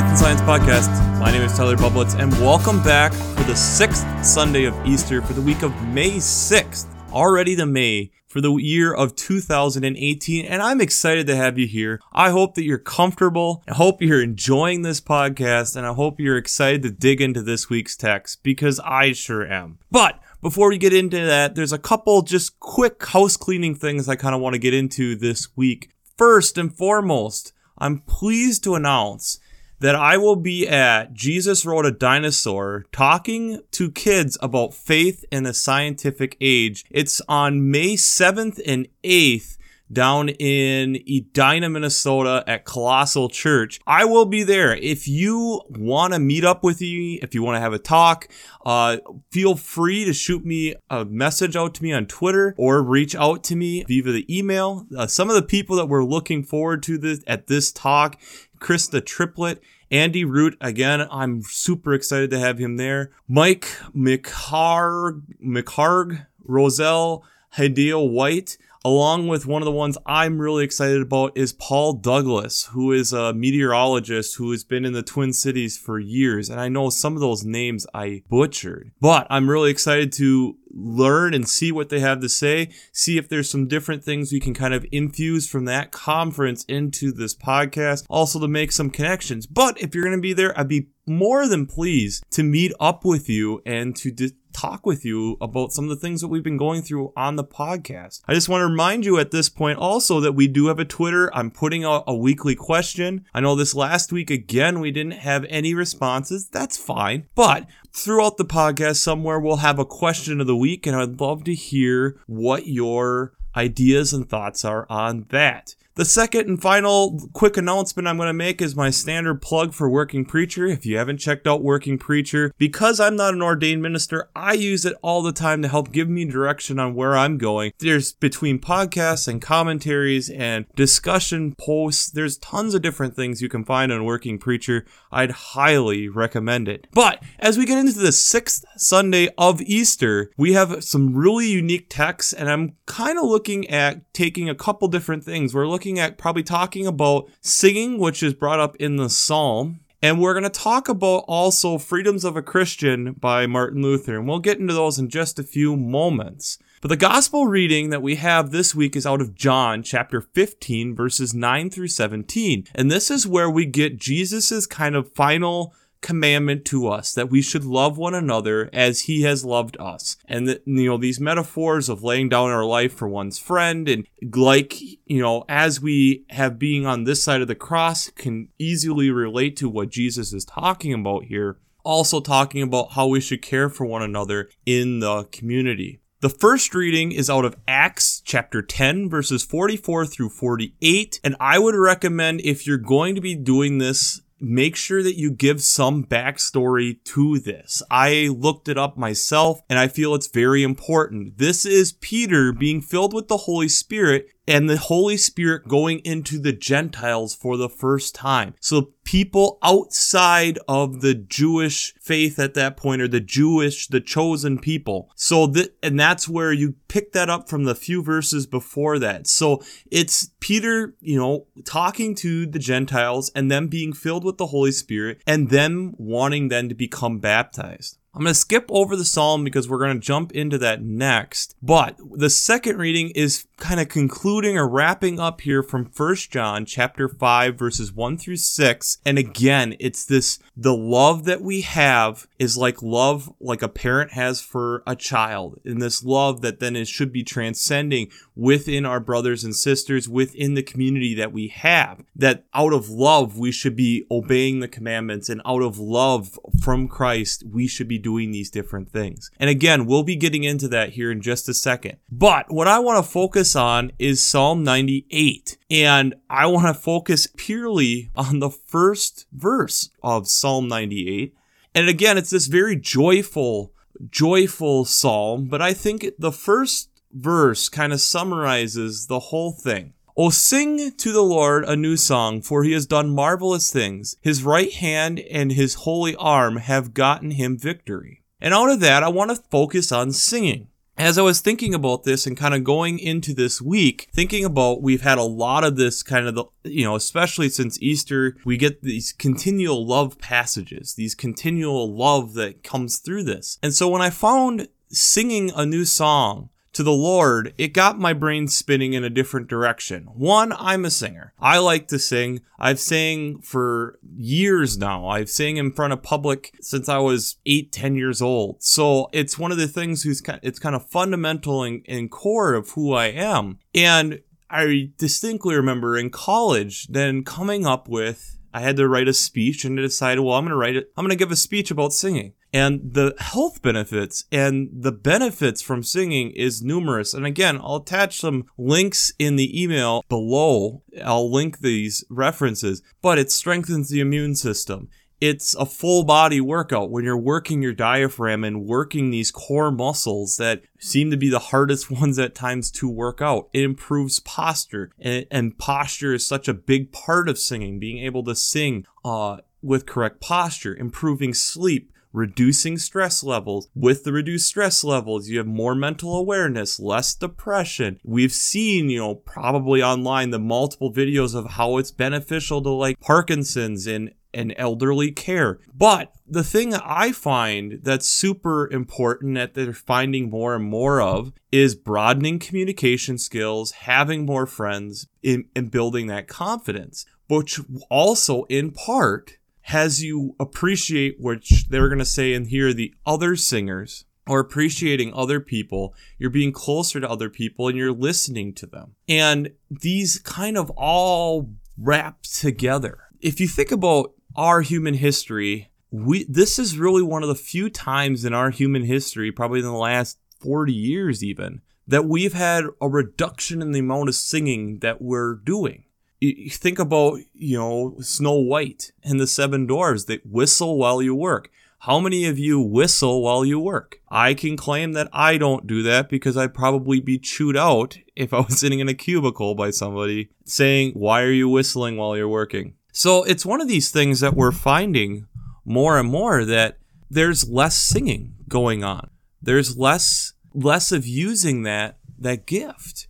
Faith and Science Podcast. My name is Tyler Bublitz, and welcome back for the sixth Sunday of Easter for the week of May 6th. Already the May for the year of 2018, and I'm excited to have you here. I hope that you're comfortable. I hope you're enjoying this podcast, and I hope you're excited to dig into this week's text because I sure am. But before we get into that, there's a couple just quick house cleaning things I kind of want to get into this week. First and foremost, I'm pleased to announce that I will be at Jesus Wrote a Dinosaur talking to kids about faith in a scientific age. It's on May 7th and 8th down in Edina, Minnesota at Colonial Church. I will be there. If you want to meet up with me, if you want to have a talk, uh, feel free to shoot me a message out to me on Twitter or reach out to me via the email. Uh, some of the people that we're looking forward to this at this talk Chris the Triplet, Andy Root. Again, I'm super excited to have him there. Mike McHargue, McHargue, Roselle, Haydée White. Along with one of the ones I'm really excited about is Paul Douglas, who is a meteorologist who has been in the Twin Cities for years. And I know some of those names I butchered, but I'm really excited to learn and see what they have to say, see if there's some different things we can kind of infuse from that conference into this podcast, also to make some connections. But if you're going to be there, I'd be more than pleased to meet up with you and to di- talk with you about some of the things that we've been going through on the podcast. I just want to remind you at this point also that we do have a Twitter. I'm putting out a weekly question. I know this last week again we didn't have any responses. That's fine. But throughout the podcast somewhere we'll have a question of the week and I'd love to hear what your ideas and thoughts are on that. The second and final quick announcement I'm going to make is my standard plug for Working Preacher. If you haven't checked out Working Preacher, because I'm not an ordained minister, I use it all the time to help give me direction on where I'm going. There's between podcasts and commentaries and discussion posts, there's tons of different things you can find on Working Preacher. I'd highly recommend it. But as we get into the sixth Sunday of Easter, we have some really unique texts, and I'm kind of looking at taking a couple different things. We're looking looking at probably talking about singing, which is brought up in the psalm. And we're going to talk about also Freedoms of a Christian by Martin Luther. And we'll get into those in just a few moments. But the gospel reading that we have this week is out of John chapter 15, verses 9 through 17. And this is where we get Jesus's kind of final commandment to us that we should love one another as he has loved us. And that, you know, these metaphors of laying down our life for one's friend and like, you know, as we have being on this side of the cross can easily relate to what Jesus is talking about here. Also talking about how we should care for one another in the community. The first reading is out of Acts chapter 10, verses 44 through 48. And I would recommend if you're going to be doing this make sure that you give some backstory to this. I looked it up myself and I feel it's very important. This is Peter being filled with the Holy Spirit and the Holy Spirit going into the Gentiles for the first time. So people outside of the Jewish faith at that point, or the Jewish, the chosen people. So that, and that's where you pick that up from the few verses before that. So it's Peter, you know, talking to the Gentiles and them being filled with the Holy Spirit and them wanting then to become baptized. I'm going to skip over the psalm because we're going to jump into that next. But the second reading is kind of concluding or wrapping up here from First John chapter 5 verses 1 through 6. And again, it's this the love that we have is like love like a parent has for a child. And this love that then is should be transcending within our brothers and sisters within the community that we have. That out of love we should be obeying the commandments and out of love from Christ we should be doing these different things. And again, we'll be getting into that here in just a second. But what I want to focus focus on is Psalm 98. And I want to focus purely on the first verse of Psalm 98. And again, it's this very joyful, joyful psalm, but I think the first verse kind of summarizes the whole thing. Oh, sing to the Lord a new song, for he has done marvelous things. His right hand and his holy arm have gotten him victory. And out of that, I want to focus on singing. As I was thinking about this and kind of going into this week, thinking about we've had a lot of this kind of the, you know, especially since Easter, we get these continual love passages, these continual love that comes through this. And so when I found singing a new song to the Lord, it got my brain spinning in a different direction. One, I'm a singer. I like to sing. I've sang for years now. I've sang in front of public since I was eight, ten years old. So it's one of the things who's kind it's kind of fundamental and, and core of who I am. And I distinctly remember in college then coming up with I had to write a speech and I decided, well, I'm going to write it. I'm going to give a speech about singing and the health benefits and the benefits from singing is numerous. And again, I'll attach some links in the email below. I'll link these references, but it strengthens the immune system. It's a full body workout when you're working your diaphragm and working these core muscles that seem to be the hardest ones at times to work out. It improves posture, and, and posture is such a big part of singing. Being able to sing uh, with correct posture, improving sleep, reducing stress levels. With the reduced stress levels, you have more mental awareness, less depression. We've seen, you know, probably online the multiple videos of how it's beneficial to like Parkinson's and and elderly care. But the thing that I find that's super important that they're finding more and more of is broadening communication skills, having more friends, in, and building that confidence, which also in part has you appreciate which they're going to say in here the other singers or appreciating other people. You're being closer to other people and you're listening to them. And these kind of all wrap together. If you think about our human history we this is really one of the few times in our human history probably in the last 40 years even that we've had a reduction in the amount of singing that we're doing you think about, you know, Snow White and the Seven Dwarfs that whistle while you work. How many of you whistle while you work? I can claim that I don't do that because I'd probably be chewed out if I was sitting in a cubicle by somebody saying, Why are you whistling while you're working? So it's one of these things that we're finding more and more that there's less singing going on. There's less less of using that that gift.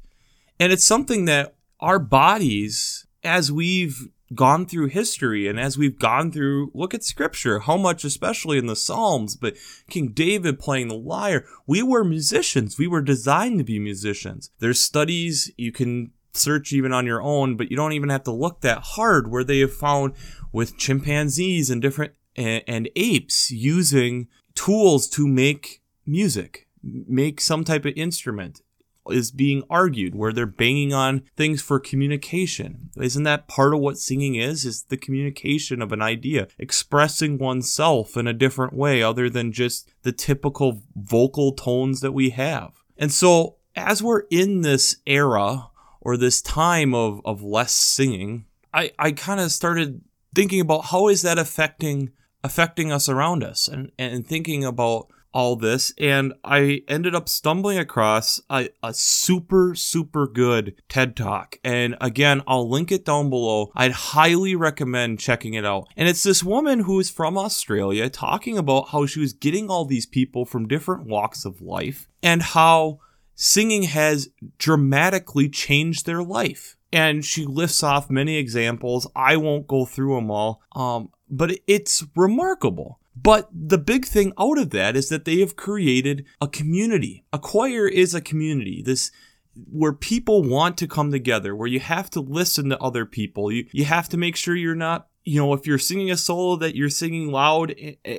And it's something that our bodies, as we've gone through history and as we've gone through, look at scripture, how much, especially in the Psalms, but King David playing the lyre, we were musicians. We were designed to be musicians. There's studies you can search even on your own, but you don't even have to look that hard where they have found with chimpanzees and different and, and apes using tools to make music, make some type of instrument is being argued where they're banging on things for communication. Isn't that part of what singing is? Is the communication of an idea, expressing oneself in a different way other than just the typical vocal tones that we have. And so as we're in this era or this time of, of less singing, I, I kind of started thinking about how is that affecting affecting us around us and, and thinking about all this and I ended up stumbling across a, a, super, super good TED Talk. And again, I'll link it down below. I'd highly recommend checking it out. And it's this woman who is from Australia talking about how she was getting all these people from different walks of life and how singing has dramatically changed their life. And she lists off many examples. I won't go through them all. Um, but it's remarkable. But the big thing out of that is that they have created a community. A choir is a community. This where people want to come together, where you have to listen to other people. You you have to make sure you're not you know if you're singing a solo that you're singing loud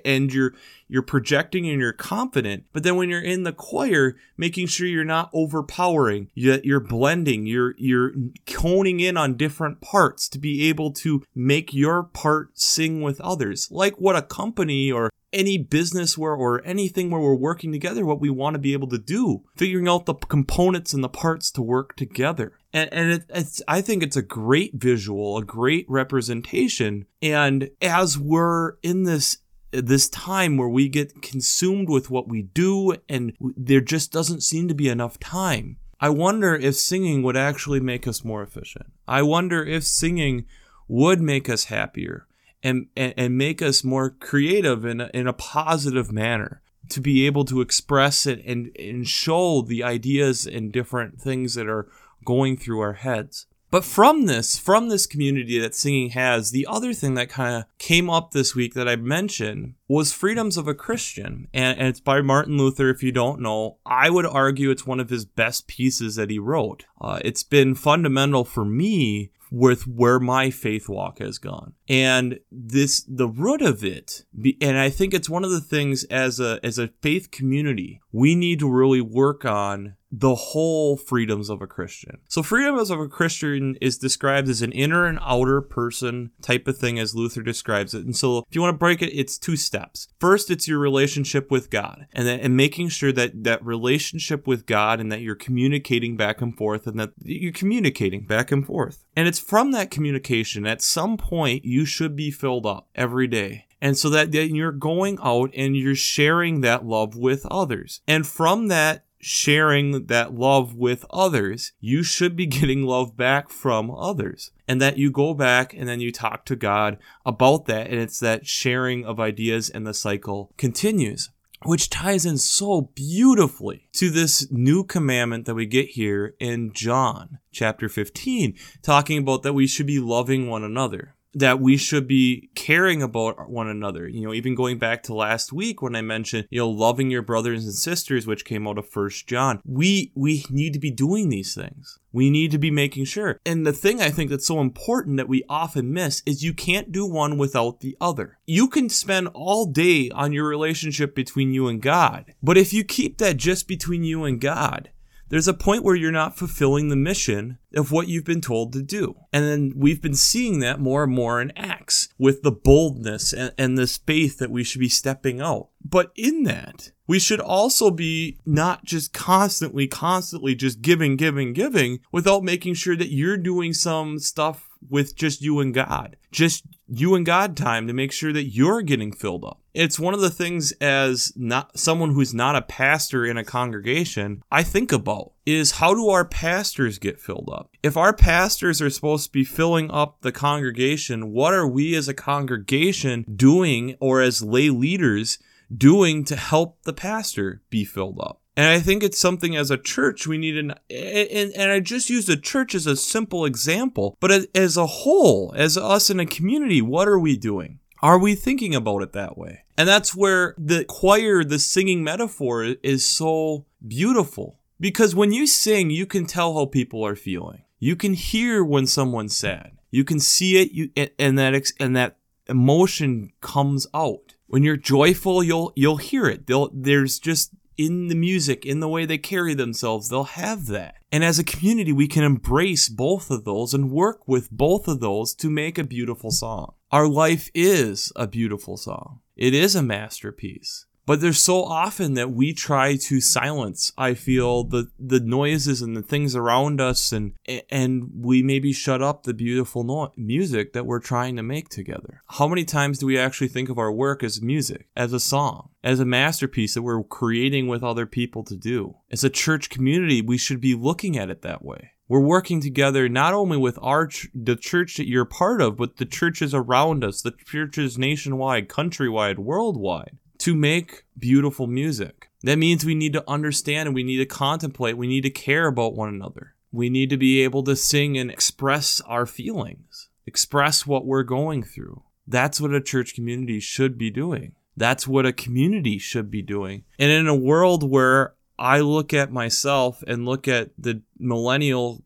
and you're you're projecting and you're confident but then when you're in the choir making sure you're not overpowering that you're blending you're you're honing in on different parts to be able to make your part sing with others. Like what a company or any business where or anything where we're working together what we want to be able to do figuring out the components and the parts to work together and, and it, it's i think it's a great visual a great representation. And as we're in this this time where we get consumed with what we do and there just doesn't seem to be enough time i wonder if singing would actually make us more efficient. I wonder if singing would make us happier and, and, and make us more creative in a, in a positive manner. To be able to express it and, and show the ideas and different things that are going through our heads. But from this, from this community that singing has, the other thing that kind of came up this week that I mentioned was Freedoms of a Christian. And, and, it's by Martin Luther, if you don't know. I would argue it's one of his best pieces that he wrote. Uh, it's been fundamental for me with where my faith walk has gone. And this, the root of it, and I think it's one of the things as a, as a faith community, we need to really work on the whole freedoms of a Christian. So, freedoms of a Christian is described as an inner and outer person type of thing, as Luther describes it. And so, if you want to break it, it's two steps. First, it's your relationship with God, and then and making sure that that relationship with God and that you're communicating back and forth, and that you're communicating back and forth. And it's from that communication at some point you should be filled up every day. And so that, that you're going out and you're sharing that love with others. And from that sharing that love with others, you should be getting love back from others. And that you go back and then you talk to God about that. And it's that sharing of ideas and the cycle continues. Which ties in so beautifully to this new commandment that we get here in John chapter 15, talking about that we should be loving one another that we should be caring about one another. You know, even going back to last week when I mentioned, you know, loving your brothers and sisters, which came out of First John. We we need to be doing these things. We need to be making sure. And the thing I think that's so important that we often miss is you can't do one without the other. You can spend all day on your relationship between you and God, but if you keep that just between you and God, there's a point where you're not fulfilling the mission of what you've been told to do. And then we've been seeing that more and more in Acts with the boldness and, and this faith that we should be stepping out. But in that, we should also be not just constantly, constantly just giving, giving, giving without making sure that you're doing some stuff with just you and God. Just you and God time to make sure that you're getting filled up. It's one of the things as not someone who's not a pastor in a congregation, I think about is how do our pastors get filled up? If our pastors are supposed to be filling up the congregation, what are we as a congregation doing or as lay leaders doing to help the pastor be filled up? And I think it's something as a church we need an, and, and I just used a church as a simple example, but as, a whole, as us in a community, what are we doing? Are we thinking about it that way? And that's where the choir, the singing metaphor is so beautiful. Because when you sing, you can tell how people are feeling. You can hear when someone's sad. You can see it, you, and that and that emotion comes out. When you're joyful, you'll you'll hear it. They'll, there's just in the music, in the way they carry themselves, they'll have that. And as a community, we can embrace both of those and work with both of those to make a beautiful song. Our life is a beautiful song. It is a masterpiece. But there's so often that we try to silence, I feel, the, the noises and the things around us and and we maybe shut up the beautiful no- music that we're trying to make together. How many times do we actually think of our work as music, as a song, as a masterpiece that we're creating with other people to do? As a church community, we should be looking at it that way. We're working together not only with our ch- the church that you're part of, but the churches around us, the churches nationwide, countrywide, worldwide to make beautiful music. That means we need to understand and we need to contemplate, we need to care about one another. We need to be able to sing and express our feelings, express what we're going through. That's what a church community should be doing. That's what a community should be doing. And in a world where I look at myself and look at the millennial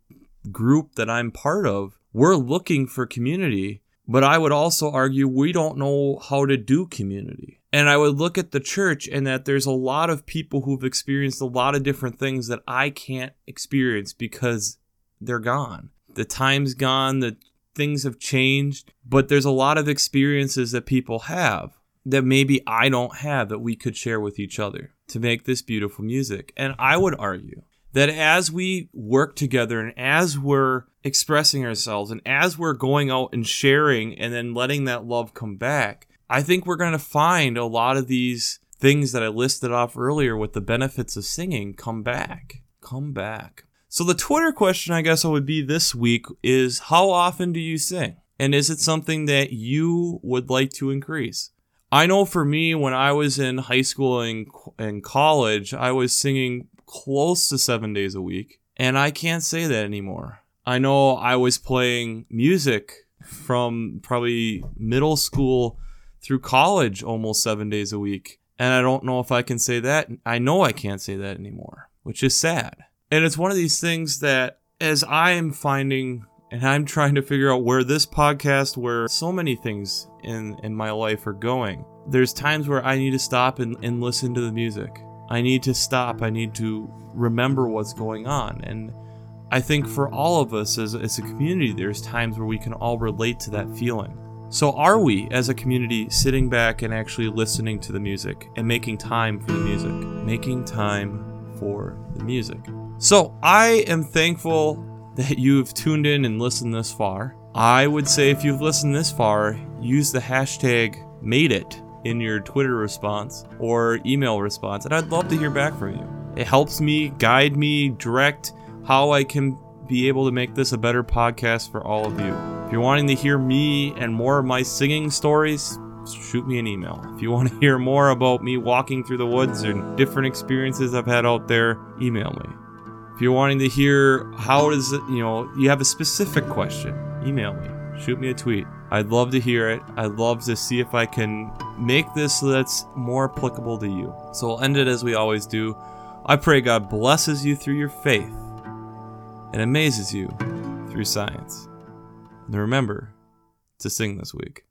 group that I'm part of, we're looking for community, but I would also argue we don't know how to do community. And I would look at the church and that there's a lot of people who've experienced a lot of different things that I can't experience because they're gone. The time's gone, the things have changed, but there's a lot of experiences that people have that maybe I don't have that we could share with each other to make this beautiful music. And I would argue that as we work together and as we're expressing ourselves and as we're going out and sharing and then letting that love come back, I think we're going to find a lot of these things that I listed off earlier with the benefits of singing come back. Come back. So, the Twitter question I guess I would be this week is how often do you sing? And is it something that you would like to increase? I know for me, when I was in high school and, and college, I was singing close to seven days a week, and I can't say that anymore. I know I was playing music from probably middle school through college almost seven days a week. And I don't know if I can say that. I know I can't say that anymore, which is sad. And it's one of these things that as I am finding and I'm trying to figure out where this podcast, where so many things in, in my life are going, there's times where I need to stop and, and listen to the music. I need to stop. I need to remember what's going on. And I think for all of us as, as a community, there's times where we can all relate to that feeling. So, are we as a community sitting back and actually listening to the music and making time for the music? Making time for the music. So, I am thankful that you've tuned in and listened this far. I would say if you've listened this far, use the hashtag made it in your Twitter response or email response, and I'd love to hear back from you. It helps me guide me, direct how I can be able to make this a better podcast for all of you. If you're wanting to hear me and more of my singing stories, shoot me an email. If you want to hear more about me walking through the woods and different experiences I've had out there, email me. If you're wanting to hear how does it, you know, you have a specific question, email me. Shoot me a tweet. I'd love to hear it. I'd love to see if I can make this so that's more applicable to you. So we'll end it as we always do. I pray God blesses you through your faith and amazes you through science. And remember to sing this week.